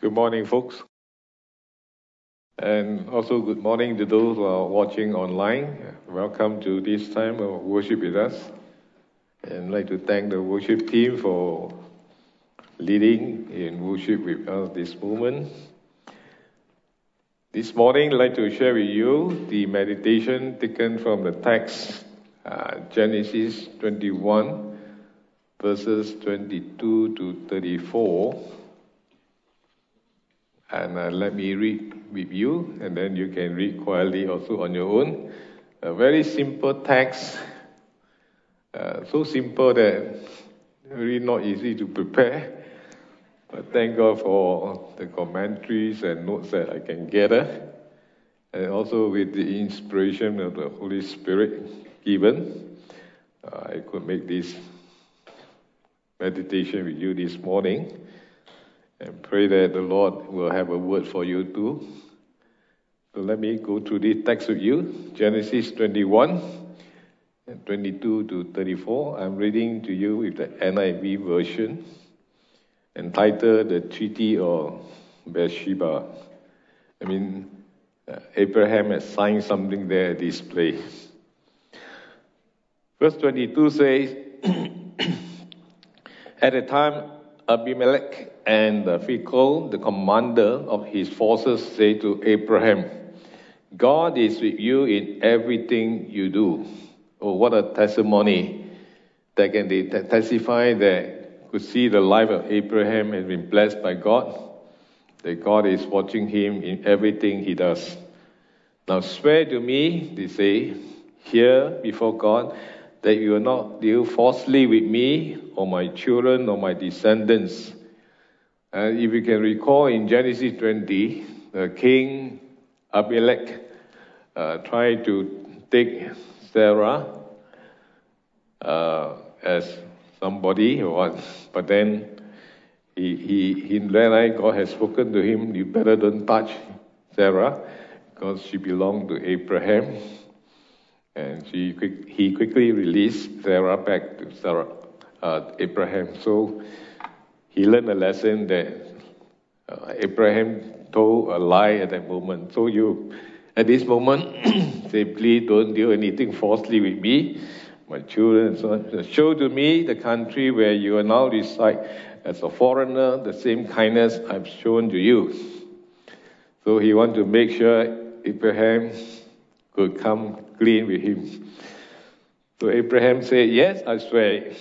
Good morning, folks. And also, good morning to those who are watching online. Welcome to this time of worship with us. And I'd like to thank the worship team for leading in worship with us this moment. This morning, I'd like to share with you the meditation taken from the text uh, Genesis 21, verses 22 to 34. And uh, let me read with you, and then you can read quietly also on your own. A very simple text, uh, so simple that really not easy to prepare. But thank God for the commentaries and notes that I can gather, and also with the inspiration of the Holy Spirit given, uh, I could make this meditation with you this morning and pray that the Lord will have a word for you too. So let me go through this text with you Genesis 21 and 22 to 34. I'm reading to you with the NIV version entitled The Treaty of Beersheba. I mean, uh, Abraham has signed something there at this place. Verse 22 says, At the time Abimelech and Phicol, the commander of his forces, say to Abraham, God is with you in everything you do. Oh, what a testimony that can they testify that could see the life of Abraham has been blessed by God, that God is watching him in everything he does. Now swear to me, they say, here before God, that you will not deal falsely with me or my children or my descendants. And if you can recall in Genesis 20, the king Abimelech uh, tried to take Sarah uh, as somebody or what, but then he, he, he realized God has spoken to him, you better don't touch Sarah because she belonged to Abraham. And she he quickly released Sarah back to Sarah, uh, Abraham. So he learned a lesson that uh, Abraham told a lie at that moment. So you, at this moment, say, please don't do anything falsely with me, my children, so. Show to me the country where you are now reside as a foreigner, the same kindness I've shown to you. So he wanted to make sure Abraham could come clean with him. So Abraham said, Yes, I swear.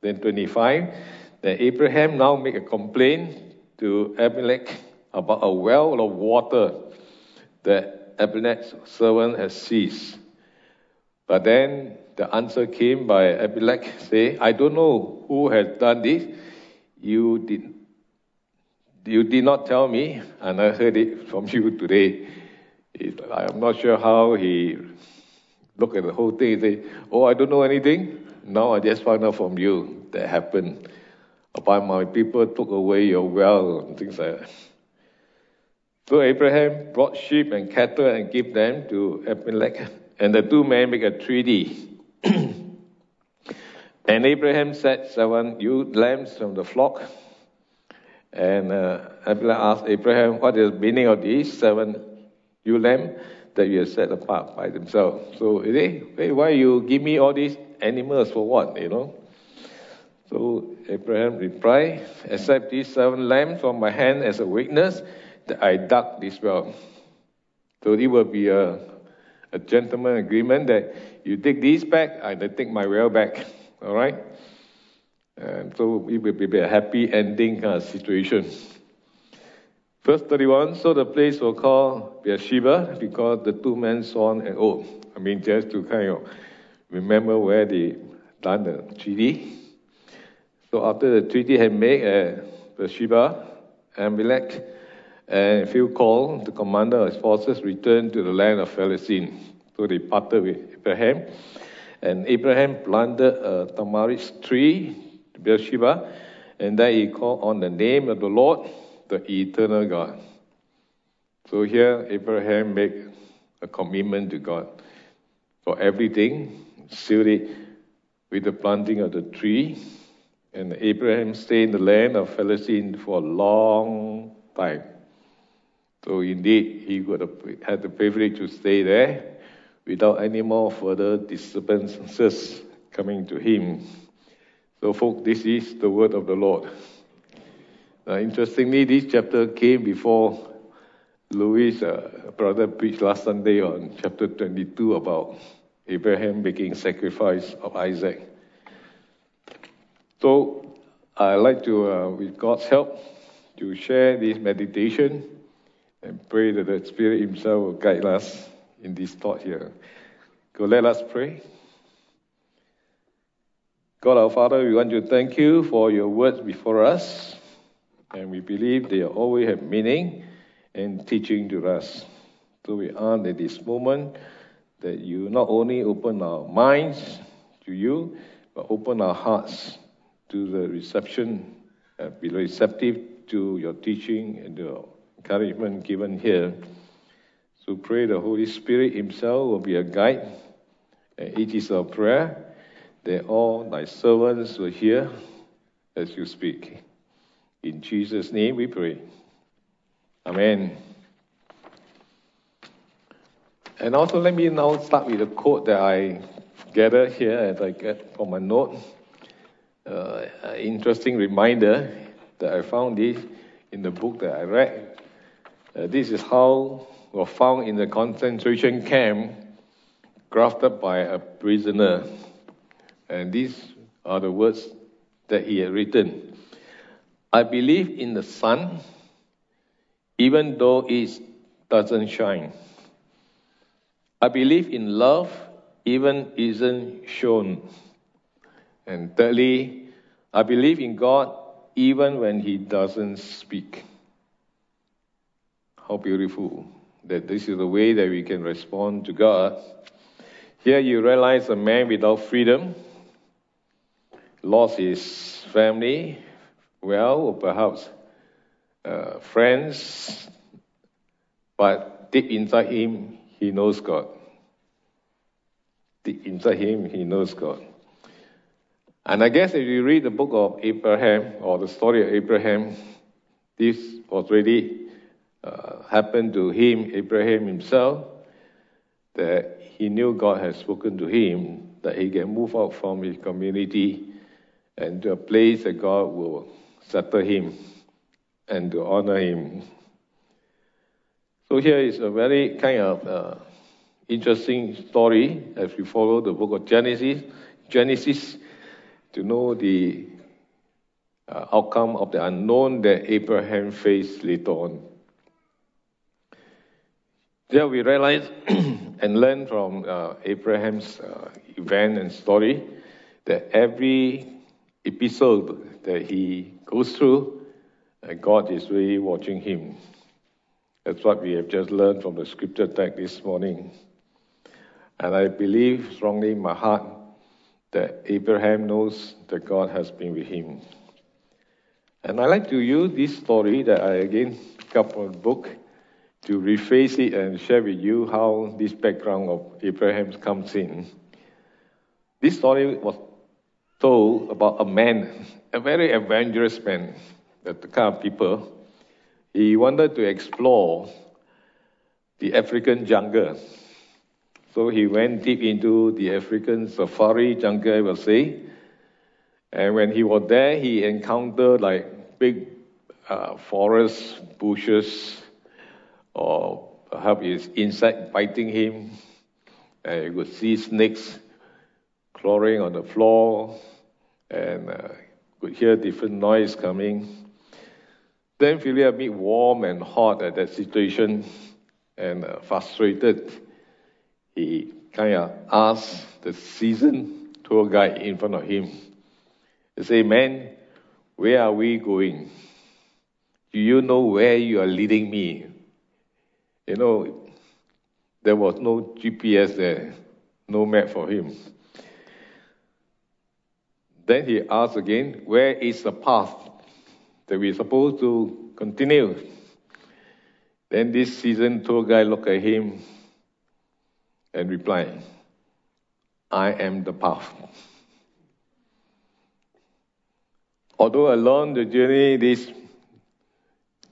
Then 25, then Abraham now make a complaint to Abimelech about a well of water that Abimelech's servant has seized. But then the answer came by Abimelech, say, I don't know who has done this. You did, you did not tell me, and I heard it from you today. I'm not sure how he looked at the whole thing and say, Oh, I don't know anything. Now I just found out from you that happened. About my people took away your well and things like that. So Abraham brought sheep and cattle and gave them to Abimelech, and the two men make a treaty. and Abraham set seven ewe lambs from the flock. And uh, Abimelech asked Abraham, What is the meaning of these seven ewe lamb that you have set apart by themselves. So, hey, hey, why you give me all these animals for what, you know? So Abraham replied, accept these seven lambs from my hand as a witness that I dug this well. So it will be a, a gentleman agreement that you take these back, I take my well back. All right? And so it will be a happy ending kind of situation. Verse 31, so the place was called Beersheba because the two men saw an oath. I mean, just to kind of remember where they done the treaty. So after the treaty had made at uh, Beersheba, Amalek and Phicol, the commander of his forces, returned to the land of Philistine. So they parted with Abraham. And Abraham planted a tamarisk tree, Beersheba, and then he called on the name of the Lord the eternal God. So here, Abraham made a commitment to God for everything, sealed it with the planting of the tree. And Abraham stayed in the land of Philistine for a long time. So indeed, he have had the privilege to stay there without any more further disturbances coming to him. So, folks, this is the word of the Lord. Now, interestingly, this chapter came before Louis' uh, brother preached last Sunday on chapter 22 about Abraham making sacrifice of Isaac. So, I'd like to, uh, with God's help, to share this meditation and pray that the Spirit Himself will guide us in this thought here. Go, let us pray. God our Father, we want to thank you for your words before us, and we believe they always have meaning and teaching to us. So we ask at this moment that you not only open our minds to you, but open our hearts to the reception, uh, be receptive to your teaching and the encouragement given here. So pray the Holy Spirit Himself will be a guide. And it is our prayer that all thy servants will hear as you speak. In Jesus' name we pray. Amen. And also, let me now start with a quote that I gathered here as I get from my note. Uh, interesting reminder that I found this in the book that I read. Uh, this is how was found in the concentration camp crafted by a prisoner. And these are the words that he had written. I believe in the sun, even though it doesn't shine. I believe in love, even isn't shown. And thirdly, I believe in God even when He doesn't speak. How beautiful that this is the way that we can respond to God. Here you realize a man without freedom lost his family, well, or perhaps uh, friends, but deep inside him, he knows God. Deep inside him, he knows God. And I guess if you read the book of Abraham or the story of Abraham, this was really uh, happened to him, Abraham himself, that he knew God had spoken to him that he can move out from his community and to a place that God will settle him and to honor him. So here is a very kind of uh, interesting story as we follow the book of Genesis. Genesis to know the uh, outcome of the unknown that Abraham faced later on. There we realize and learn from uh, Abraham's uh, event and story that every episode that he goes through, uh, God is really watching him. That's what we have just learned from the scripture text this morning. And I believe strongly in my heart that Abraham knows that God has been with him. And I like to use this story that I again pick up from the book to rephrase it and share with you how this background of Abraham comes in. This story was told about a man, a very adventurous man, the kind of people. He wanted to explore the African jungle so he went deep into the African safari jungle, I will say. And when he was there, he encountered like big uh, forests, bushes, or perhaps his insect biting him. And you could see snakes crawling on the floor, and uh, could hear different noise coming. Then feeling a bit warm and hot at that situation, and uh, frustrated he kind of asked the seasoned tour guide in front of him, he said, Man, where are we going? Do you know where you are leading me? You know, there was no GPS there, no map for him. Then he asked again, Where is the path that we're supposed to continue? Then this seasoned tour guide looked at him and replied, I am the path. Although along the journey, this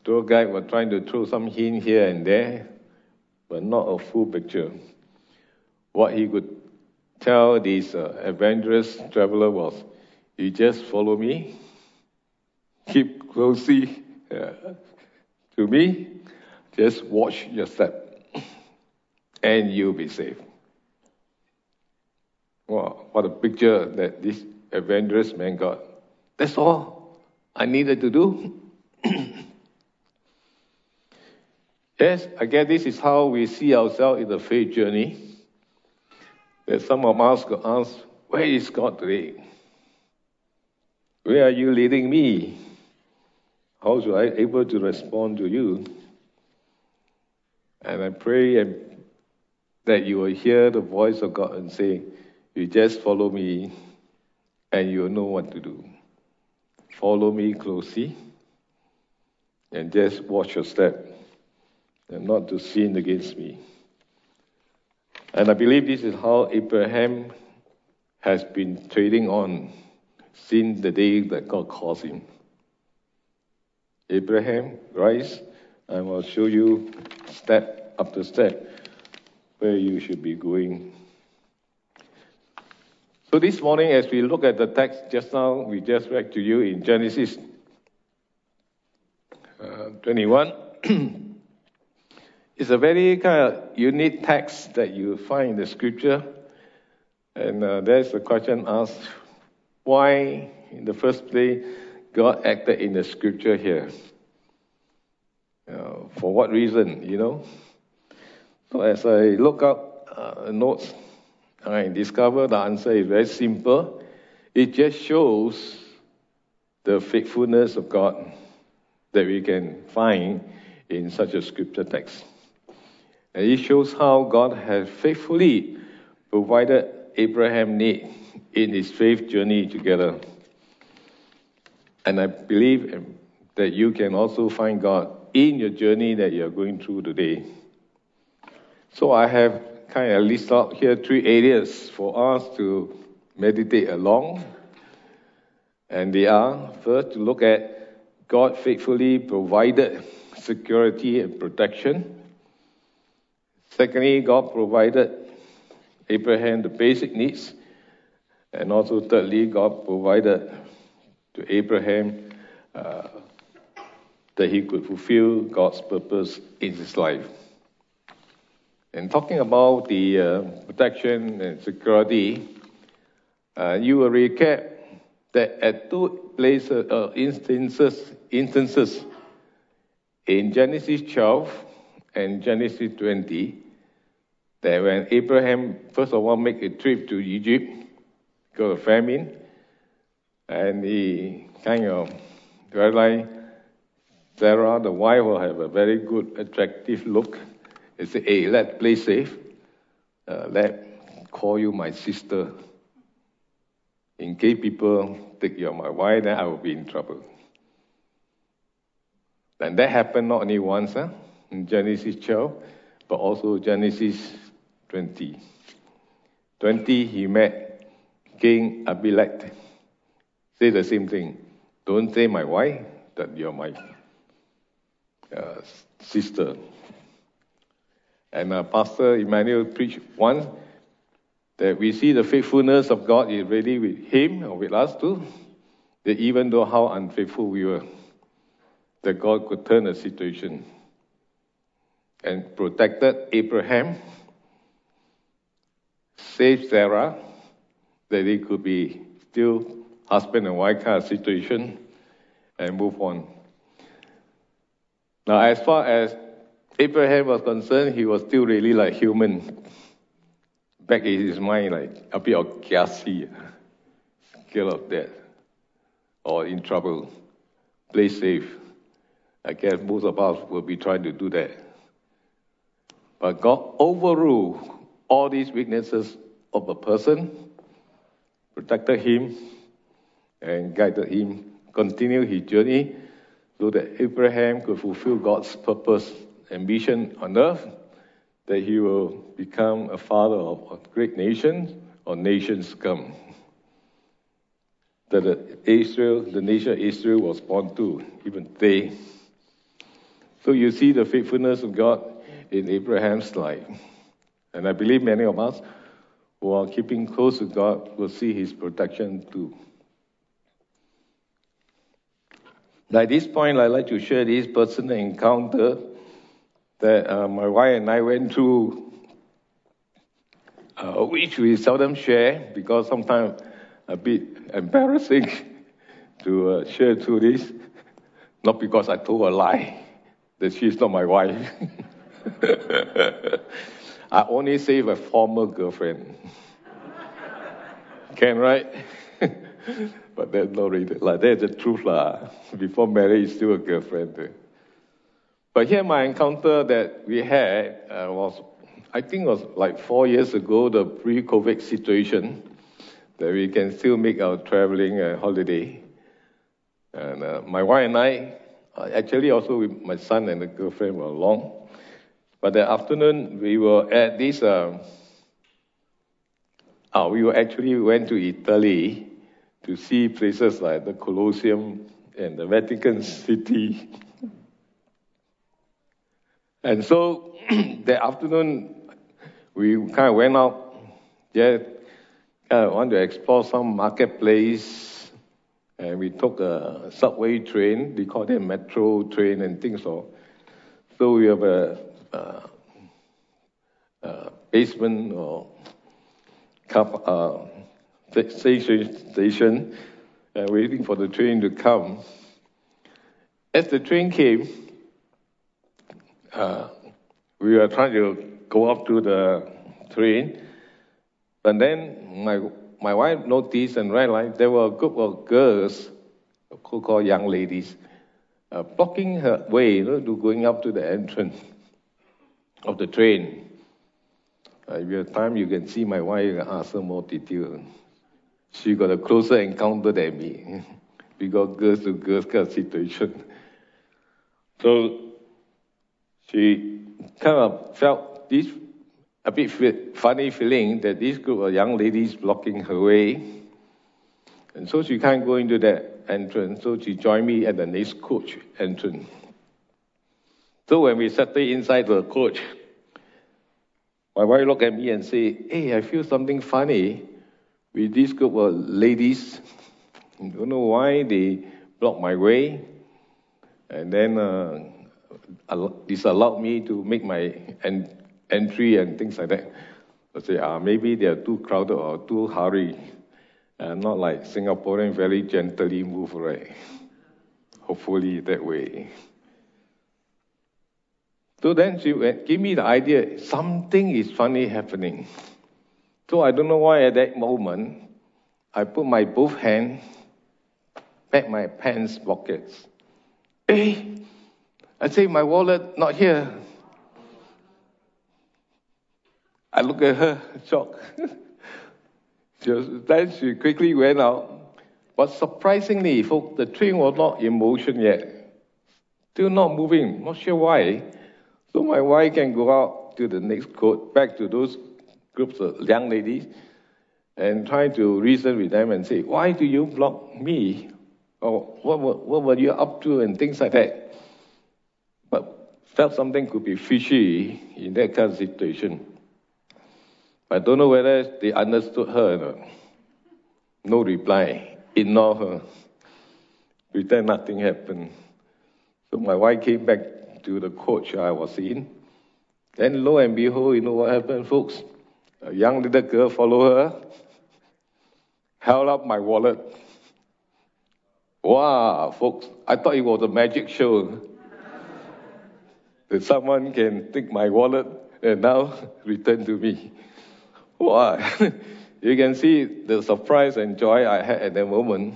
tour guide was trying to throw some hint here and there, but not a full picture. What he could tell this uh, adventurous traveler was, you just follow me, keep closely uh, to me, just watch your step, and you'll be safe. Wow, what a picture that this adventurous man got. That's all I needed to do. yes, guess this is how we see ourselves in the faith journey. That some of us could ask, Where is God today? Where are you leading me? How should I able to respond to you? And I pray that you will hear the voice of God and say, You just follow me and you'll know what to do. Follow me closely and just watch your step and not to sin against me. And I believe this is how Abraham has been trading on since the day that God calls him. Abraham, rise. I will show you step after step where you should be going. So this morning, as we look at the text just now, we just read to you in Genesis uh, 21. it's a very kind of unique text that you find in the scripture. And uh, there's a question asked why, in the first place, God acted in the scripture here. Uh, for what reason, you know? So as I look up uh, notes, I discover the answer is very simple. It just shows the faithfulness of God that we can find in such a scripture text. And it shows how God has faithfully provided Abraham need in his faith journey together. And I believe that you can also find God in your journey that you're going through today. So I have kind of list out here three areas for us to meditate along. And they are first to look at God faithfully provided security and protection. Secondly, God provided Abraham the basic needs. And also, thirdly, God provided to Abraham uh, that he could fulfill God's purpose in his life. And talking about the uh, protection and security, uh, you will recap that at two places, uh, instances, instances in Genesis 12 and Genesis 20, that when Abraham first of all make a trip to Egypt because of famine, and he kind of realized Sarah, the wife, will have a very good, attractive look. He said, hey, let play safe. Uh, let call you my sister. In case people think you're my wife, then I will be in trouble. And that happened not only once huh, in Genesis 12, but also Genesis 20. 20, he met King Abimelech. Say the same thing. Don't say my wife, that you're my uh, sister. And uh, Pastor Emmanuel preached once that we see the faithfulness of God is really with him or with us too. That even though how unfaithful we were, that God could turn the situation and protected Abraham, saved Sarah, that it could be still husband and wife kind of situation, and move on. Now, as far as Abraham was concerned, he was still really like human. Back in his mind, like a bit of gassy, scared of death, or in trouble. Play safe. I guess most of us will be trying to do that. But God overruled all these weaknesses of a person, protected him, and guided him, continue his journey so that Abraham could fulfill God's purpose and vision on earth, that he will become a father of a great nation or nations come. That Israel, the nation Israel was born to, even they. So you see the faithfulness of God in Abraham's life. And I believe many of us who are keeping close to God will see his protection too. At this point, I'd like to share this personal encounter that uh, my wife and I went through, uh, which we seldom share because sometimes a bit embarrassing to uh, share through this. Not because I told a lie that she's not my wife. I only save a former girlfriend. Can, right? but that's not really, like, that's the truth, lah. Before marriage, still a girlfriend. But here, my encounter that we had uh, was, I think, was like four years ago, the pre-COVID situation, that we can still make our traveling uh, holiday. And uh, my wife and I, uh, actually also with my son and the girlfriend were along. But the afternoon, we were at this, uh, uh, we were actually went to Italy to see places like the Colosseum and the Vatican City. And so that afternoon, we kind of went out, yeah, kind of want to explore some marketplace, and we took a subway train. They call it metro train and things so. So we have a, a, a basement or uh, station, station uh, waiting for the train to come. As the train came, we were trying to go up to the train, but then my my wife noticed and realized there were a group of girls, who called young ladies, uh, blocking her way you know, to going up to the entrance of the train. Uh, if you have time, you can see my wife and ask her more detail. She got a closer encounter than me. we got girls to girls kind of situation. So she kind of felt this a bit funny feeling that this group of young ladies blocking her way. And so she can't go into that entrance, so she joined me at the next coach entrance. So when we settled inside the coach, my wife looked at me and said, Hey, I feel something funny with this group of ladies. I don't know why they blocked my way. And then uh, disallowed me to make my en- entry and things like that. I say, ah, maybe they are too crowded or too hurry. Uh, not like Singaporean very gently move, right? Hopefully that way. So then she went, give me the idea, something is funny happening. So I don't know why at that moment, I put my both hands back my pants pockets. Hey, I say my wallet not here. I look at her, shocked. Just, then she quickly went out. But surprisingly, folks, the train was not in motion yet. Still not moving. Not sure why. So my wife can go out to the next court, back to those groups of young ladies, and try to reason with them and say, why do you block me? Or what, what, what were you up to and things like that. Felt something could be fishy in that kind of situation. I don't know whether they understood her or not. No reply. Ignore her. Pretend nothing happened. So my wife came back to the coach I was in. Then lo and behold, you know what happened, folks? A young little girl followed her, held up my wallet. Wow, folks, I thought it was a magic show. That someone can take my wallet and now return to me. Wow. you can see the surprise and joy I had at that moment.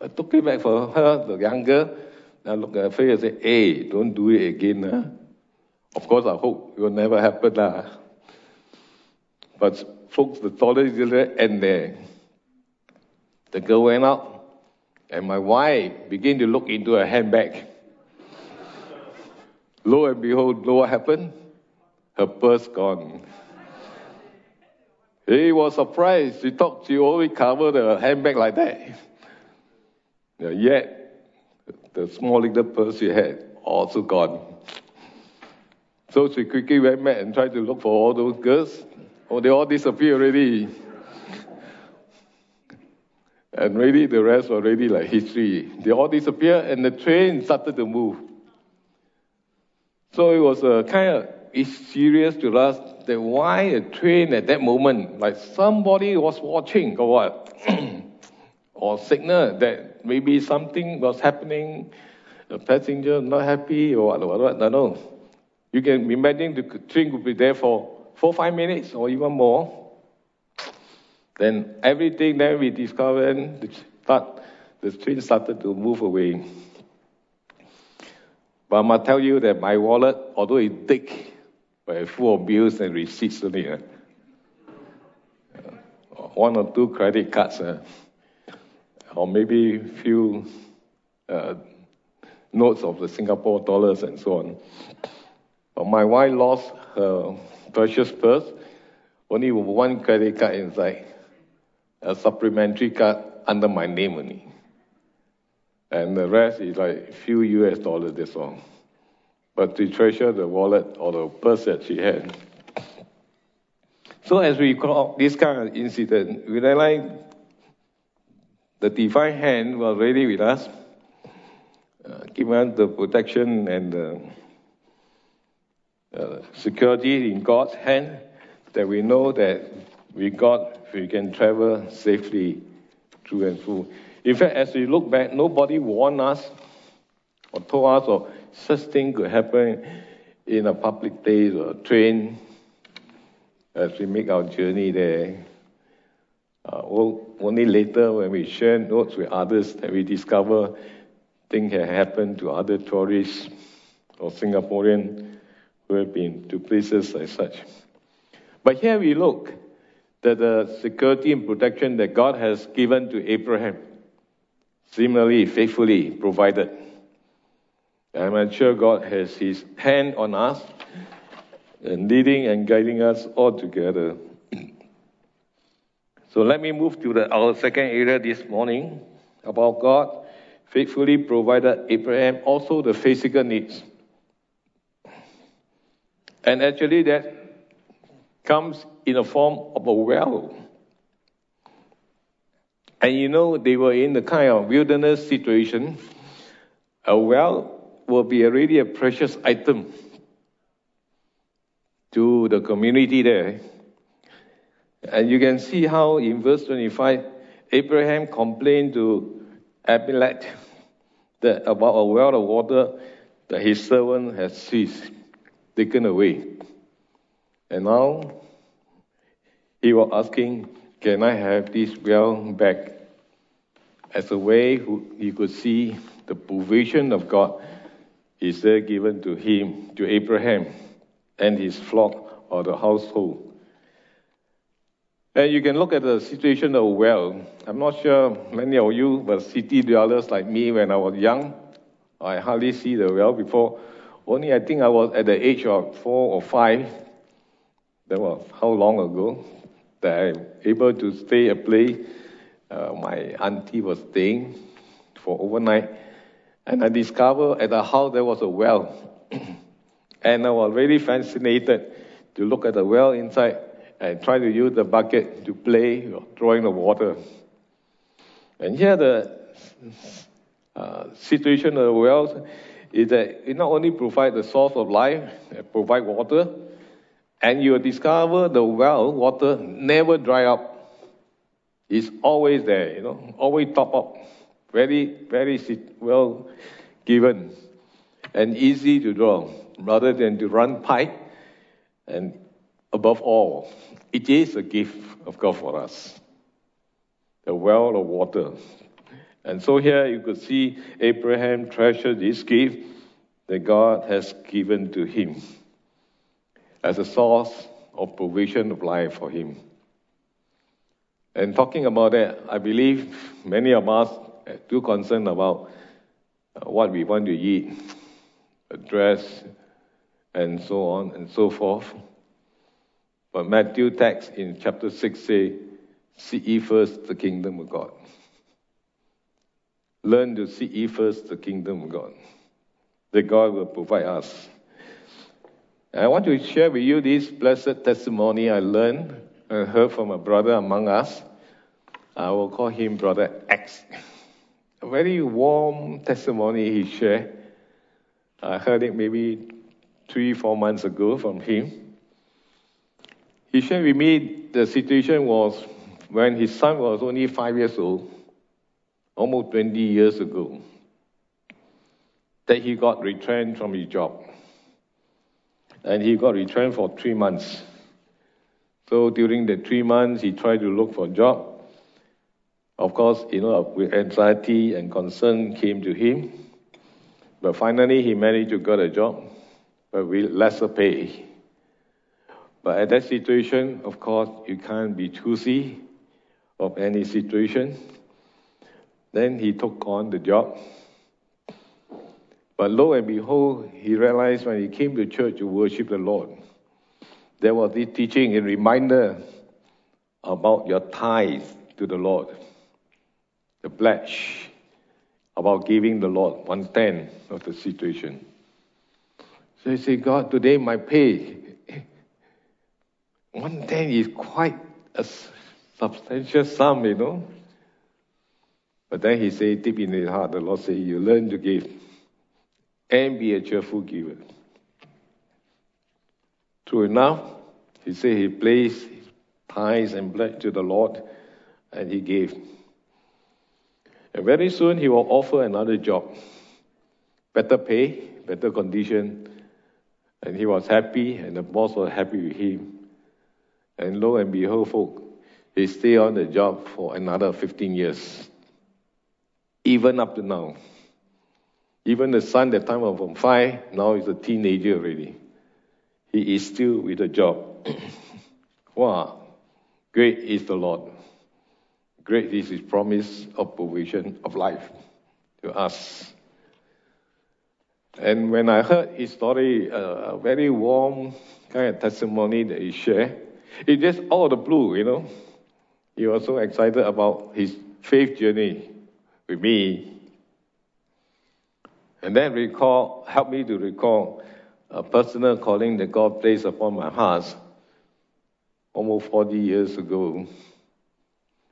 I took it back for her, the young girl. I look at her face and say, hey, don't do it again. Huh? Of course, I hope it will never happen. Huh? But folks, the story didn't end there. The girl went out, and my wife began to look into her handbag. Lo and behold, know what happened? Her purse gone. He was surprised. She thought she only covered her handbag like that. Yet, the small little purse she had also gone. So she quickly went back and tried to look for all those girls. Oh, they all disappeared already. And really, the rest were already like history. They all disappeared, and the train started to move. So it was a kind of serious to us that why a train at that moment, like somebody was watching or what, or signal that maybe something was happening, a passenger not happy or what, what, what, I don't know. You can imagine the train could be there for four, five minutes or even more. Then everything that we discovered, the, start, the train started to move away. But I must tell you that my wallet, although it's thick, but it's full of bills and receipts on it. Uh, one or two credit cards, uh, or maybe a few uh, notes of the Singapore dollars and so on. But my wife lost her precious purse, only with one credit card inside a supplementary card under my name only. And the rest is like few US dollars, that's all. But to treasure the wallet or the purse that she had. So as we call this kind of incident, we realize the divine hand was ready with us, uh, giving the protection and the uh, security in God's hand that we know that with God we can travel safely through and through. In fact, as we look back, nobody warned us or told us or such thing could happen in a public place or train as we make our journey there. Uh, only later when we share notes with others that we discover things have happened to other tourists or Singaporean who have been to places like such. But here we look that the security and protection that God has given to Abraham similarly faithfully provided. I'm sure God has His hand on us and leading and guiding us all together. so let me move to the, our second area this morning about God faithfully provided Abraham also the physical needs. And actually, that comes in the form of a well. And you know, they were in the kind of wilderness situation. A well will be really a precious item to the community there. And you can see how in verse 25, Abraham complained to Abimelech that about a well of water that his servant has seized, taken away. And now he was asking, Can I have this well back? As a way he could see the provision of God is there given to him, to Abraham, and his flock or the household. And you can look at the situation of well. I'm not sure many of you, were city dwellers like me, when I was young, I hardly see the well before. Only I think I was at the age of four or five. That was how long ago? That I'm able to stay a place. Uh, my auntie was staying for overnight, and I discovered at the house there was a well, and I was really fascinated to look at the well inside and try to use the bucket to play drawing the water. And here the uh, situation of the wells is that it not only provide the source of life, it provide water, and you discover the well water never dry up. It's always there, you know, always top up. Very, very well given and easy to draw rather than to run pipe. And above all, it is a gift of God for us. The well of water. And so here you could see Abraham treasured this gift that God has given to him as a source of provision of life for him. And talking about that, I believe many of us are too concerned about uh, what we want to eat, dress, and so on and so forth. But Matthew text in chapter 6 say, Seek ye first the kingdom of God. Learn to seek ye first the kingdom of God. That God will provide us I want to share with you this blessed testimony I learned and heard from a brother among us. I will call him Brother X. A very warm testimony he shared. I heard it maybe three, four months ago from him. He shared with me the situation was when his son was only five years old, almost 20 years ago, that he got retrenched from his job. And he got retrenched for three months. So during the three months, he tried to look for a job. Of course, you know, with anxiety and concern came to him. But finally, he managed to get a job, but with lesser pay. But at that situation, of course, you can't be choosy of any situation. Then he took on the job. But lo and behold, he realized when he came to church to worship the Lord, there was this teaching and reminder about your tithe to the Lord, the pledge about giving the Lord one tenth of the situation. So he said, God, today my pay, one tenth is quite a substantial sum, you know. But then he said, deep in his heart, the Lord said, You learn to give and be a cheerful giver. True enough, he said he placed tithes and pledge to the Lord and he gave. And very soon he will offer another job. Better pay, better condition. And he was happy, and the boss was happy with him. And lo and behold, folk, he stayed on the job for another 15 years. Even up to now. Even the son that time of five, now is a teenager already. He is still with the job. wow, great is the Lord. Great is his promise of provision of life to us. And when I heard his story, uh, a very warm kind of testimony that he shared, it just all the blue, you know. He was so excited about his faith journey with me. And then recall, help me to recall a personal calling that God placed upon my heart almost 40 years ago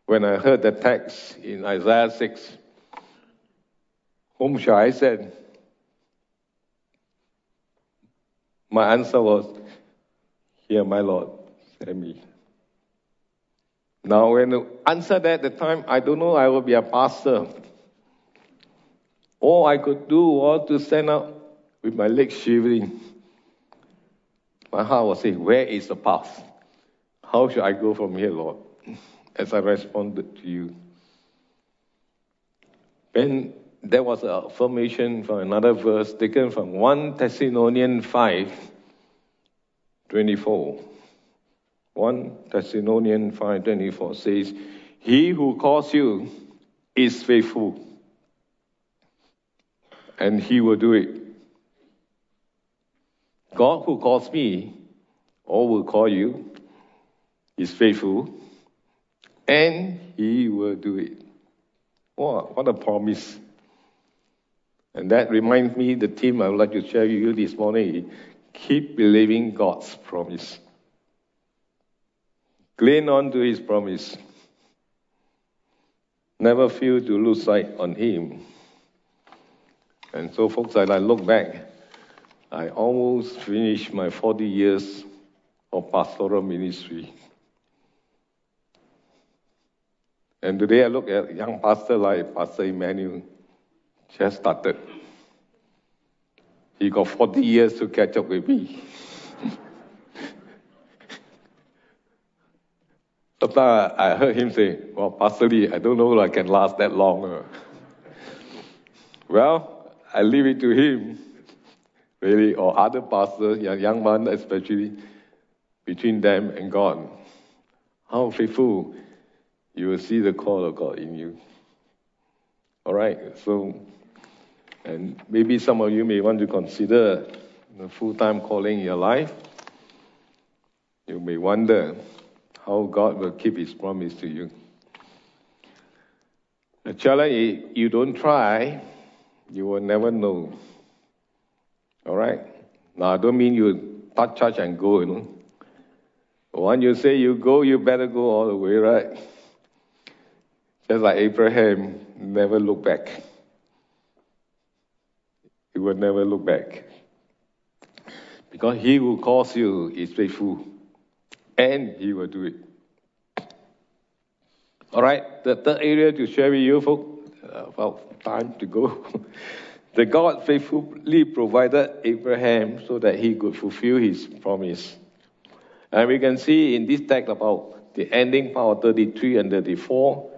when I heard the text in Isaiah 6, whom shall I send? My answer was, Here, my Lord, send me. Now, when I answered at the time, I don't know I will be a pastor. All I could do was to stand up with my legs shivering. My heart was saying, Where is the path? How should I go from here, Lord? as I responded to you. Then there was an affirmation from another verse taken from 1 Thessalonians 5 24. 1 Thessalonians 5 24 says, He who calls you is faithful, and he will do it. God who calls me, or will call you, is faithful, and he will do it. Wow, what a promise. And that reminds me the theme I would like to share with you this morning. Keep believing God's promise. Cling on to his promise. Never feel to lose sight on him. And so, folks, as I look back, I almost finished my 40 years of pastoral ministry. And today I look at young pastor like Pastor Emmanuel, just started. He got 40 years to catch up with me. Sometimes I heard him say, Well, Pastor Lee, I don't know if I can last that long. well, I leave it to him, really, or other pastors, young, man especially, between them and God. How faithful you will see the call of God in you. All right, so, and maybe some of you may want to consider the full time calling in your life. You may wonder how God will keep His promise to you. The challenge is you don't try, you will never know. All right? Now, I don't mean you start church and go, you know. When you say you go, you better go all the way, right? Just like Abraham, never look back. He will never look back. Because he who calls you is faithful, and he will do it. All right, the third area to share with you, folks, uh, about time to go. the God faithfully provided Abraham so that he could fulfill his promise. And we can see in this text about the ending part of 33 and 34,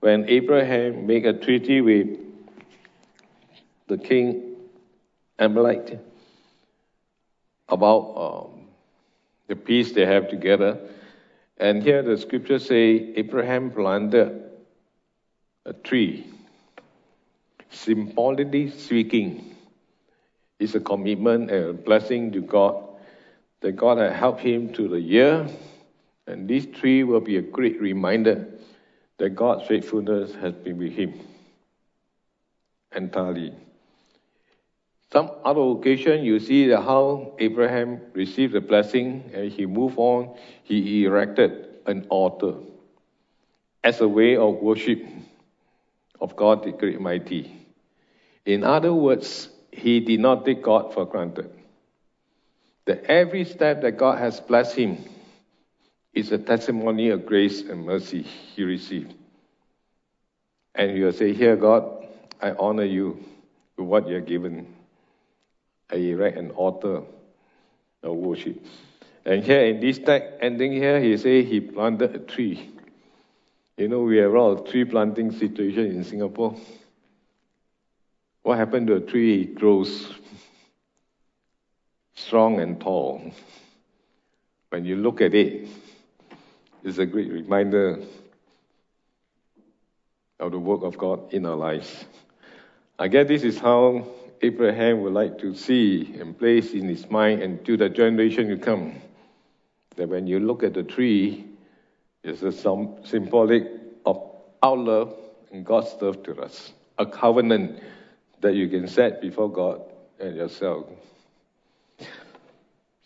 when Abraham made a treaty with the king Amalek about um, the peace they have together. And here the scriptures say Abraham planted a tree. Symbolically speaking, it's a commitment and a blessing to God that God had helped him through the year. And this tree will be a great reminder that God's faithfulness has been with him entirely. Some other occasion, you see how Abraham received the blessing and he moved on. He erected an altar as a way of worship of God the Great Mighty. In other words, he did not take God for granted. That every step that God has blessed him is a testimony of grace and mercy he received. And he will say, Here, God, I honor you with what you have given I erect an altar of worship. And here in this text ending here, he say he planted a tree. You know, we have a lot of tree planting situation in Singapore. What happened to a tree? It grows strong and tall. When you look at it, it's a great reminder of the work of God in our lives. I guess this is how Abraham would like to see and place in his mind and to the generation to come. That when you look at the tree, it's a symbolic of our love and God's love to us, a covenant that you can set before God and yourself.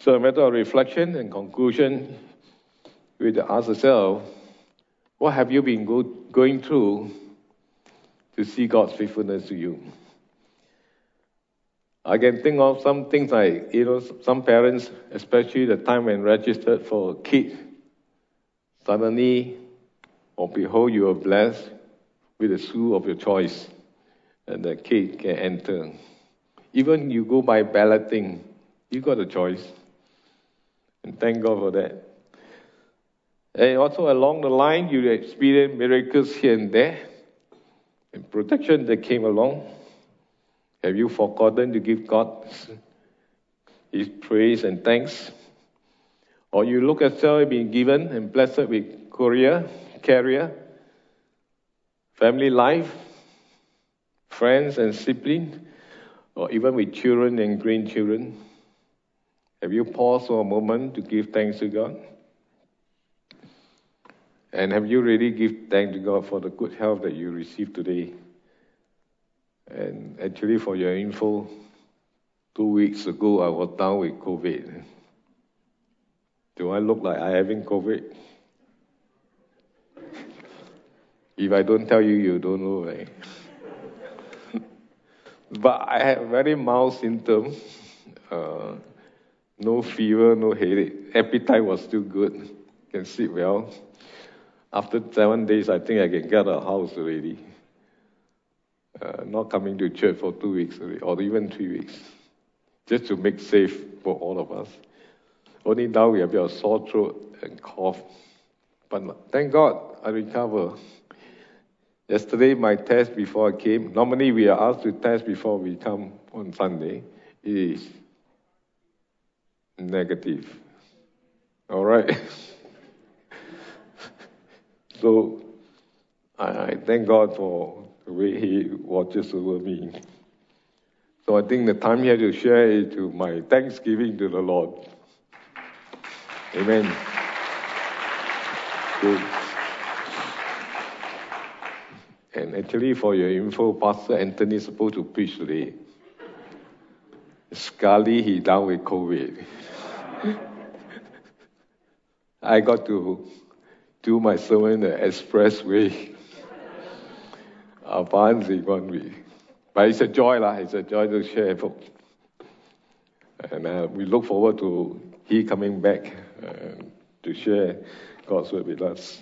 So, a matter of reflection and conclusion, we ask ourselves, what have you been go- going through to see God's faithfulness to you? I can think of some things like, you know, some parents, especially the time when registered for a kid, suddenly, or behold, you are blessed with a school of your choice, the kid can enter. Even you go by balloting, you got a choice. And thank God for that. And also along the line, you experience miracles here and there, and protection that came along. Have you forgotten to give God His praise and thanks? Or you look at yourself being given and blessed with career, career, family life, friends and siblings, or even with children and grandchildren? Have you paused for a moment to give thanks to God? And have you really give thanks to God for the good health that you received today? And actually, for your info, two weeks ago I was down with COVID. Do I look like I having COVID? If I don't tell you, you don't know, right? But I had very mild symptoms. Uh, no fever, no headache. Appetite was still good. Can sleep well. After seven days, I think I can get a house already uh, not coming to church for two weeks or even three weeks, just to make safe for all of us. Only now we have a sore throat and cough. But thank God I recover. Yesterday, my test before I came, normally we are asked to test before we come on Sunday, is negative. All right? so I, I thank God for the way He watches over me. So I think the time here to share is to my thanksgiving to the Lord. Amen. Good. And actually, for your info, Pastor Anthony is supposed to preach today. Scully, he down with COVID. I got to do my sermon the expressway. Advance one week. But it's a joy, lah. It's a joy to share, folks. And uh, we look forward to he coming back uh, to share God's word with us.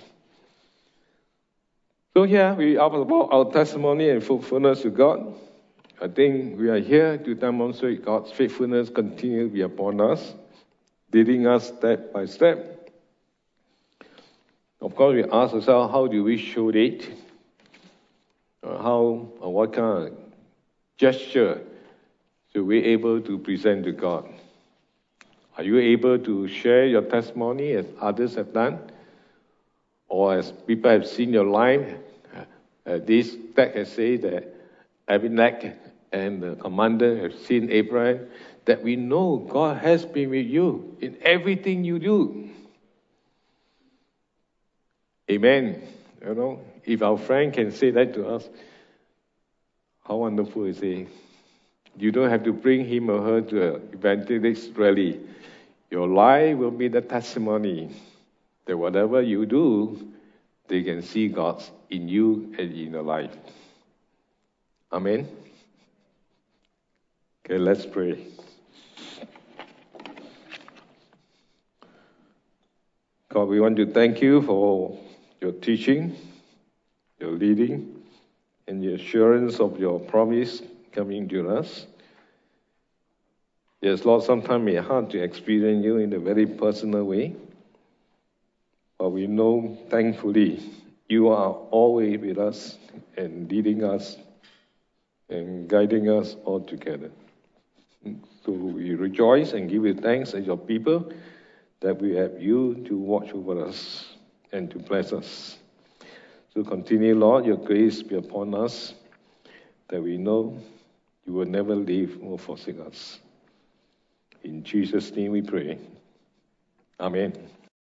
So here we are about our testimony and faithfulness to God. I think we are here to demonstrate God's faithfulness continue to be upon us, leading us step by step. Of course, we ask ourselves, how do we show it? Uh, how or what kind of gesture should we able to present to God? Are you able to share your testimony as others have done? Or as people have seen your life? Uh, this text has said that Abimelech and the commander have seen Abraham, that we know God has been with you in everything you do. Amen. You know, if our friend can say that to us, how wonderful is it? You don't have to bring him or her to an evangelist rally. Your life will be the testimony that whatever you do, they can see God in you and in your life. Amen. Okay, let's pray. God, we want to thank you for your teaching, your leading, and the assurance of your promise coming to us. Yes, Lord, sometimes it's hard to experience you in a very personal way. But we know, thankfully, you are always with us and leading us and guiding us all together. So we rejoice and give you thanks as your people that we have you to watch over us and to bless us. So continue, Lord, your grace be upon us, that we know you will never leave or forsake us. In Jesus' name we pray. Amen.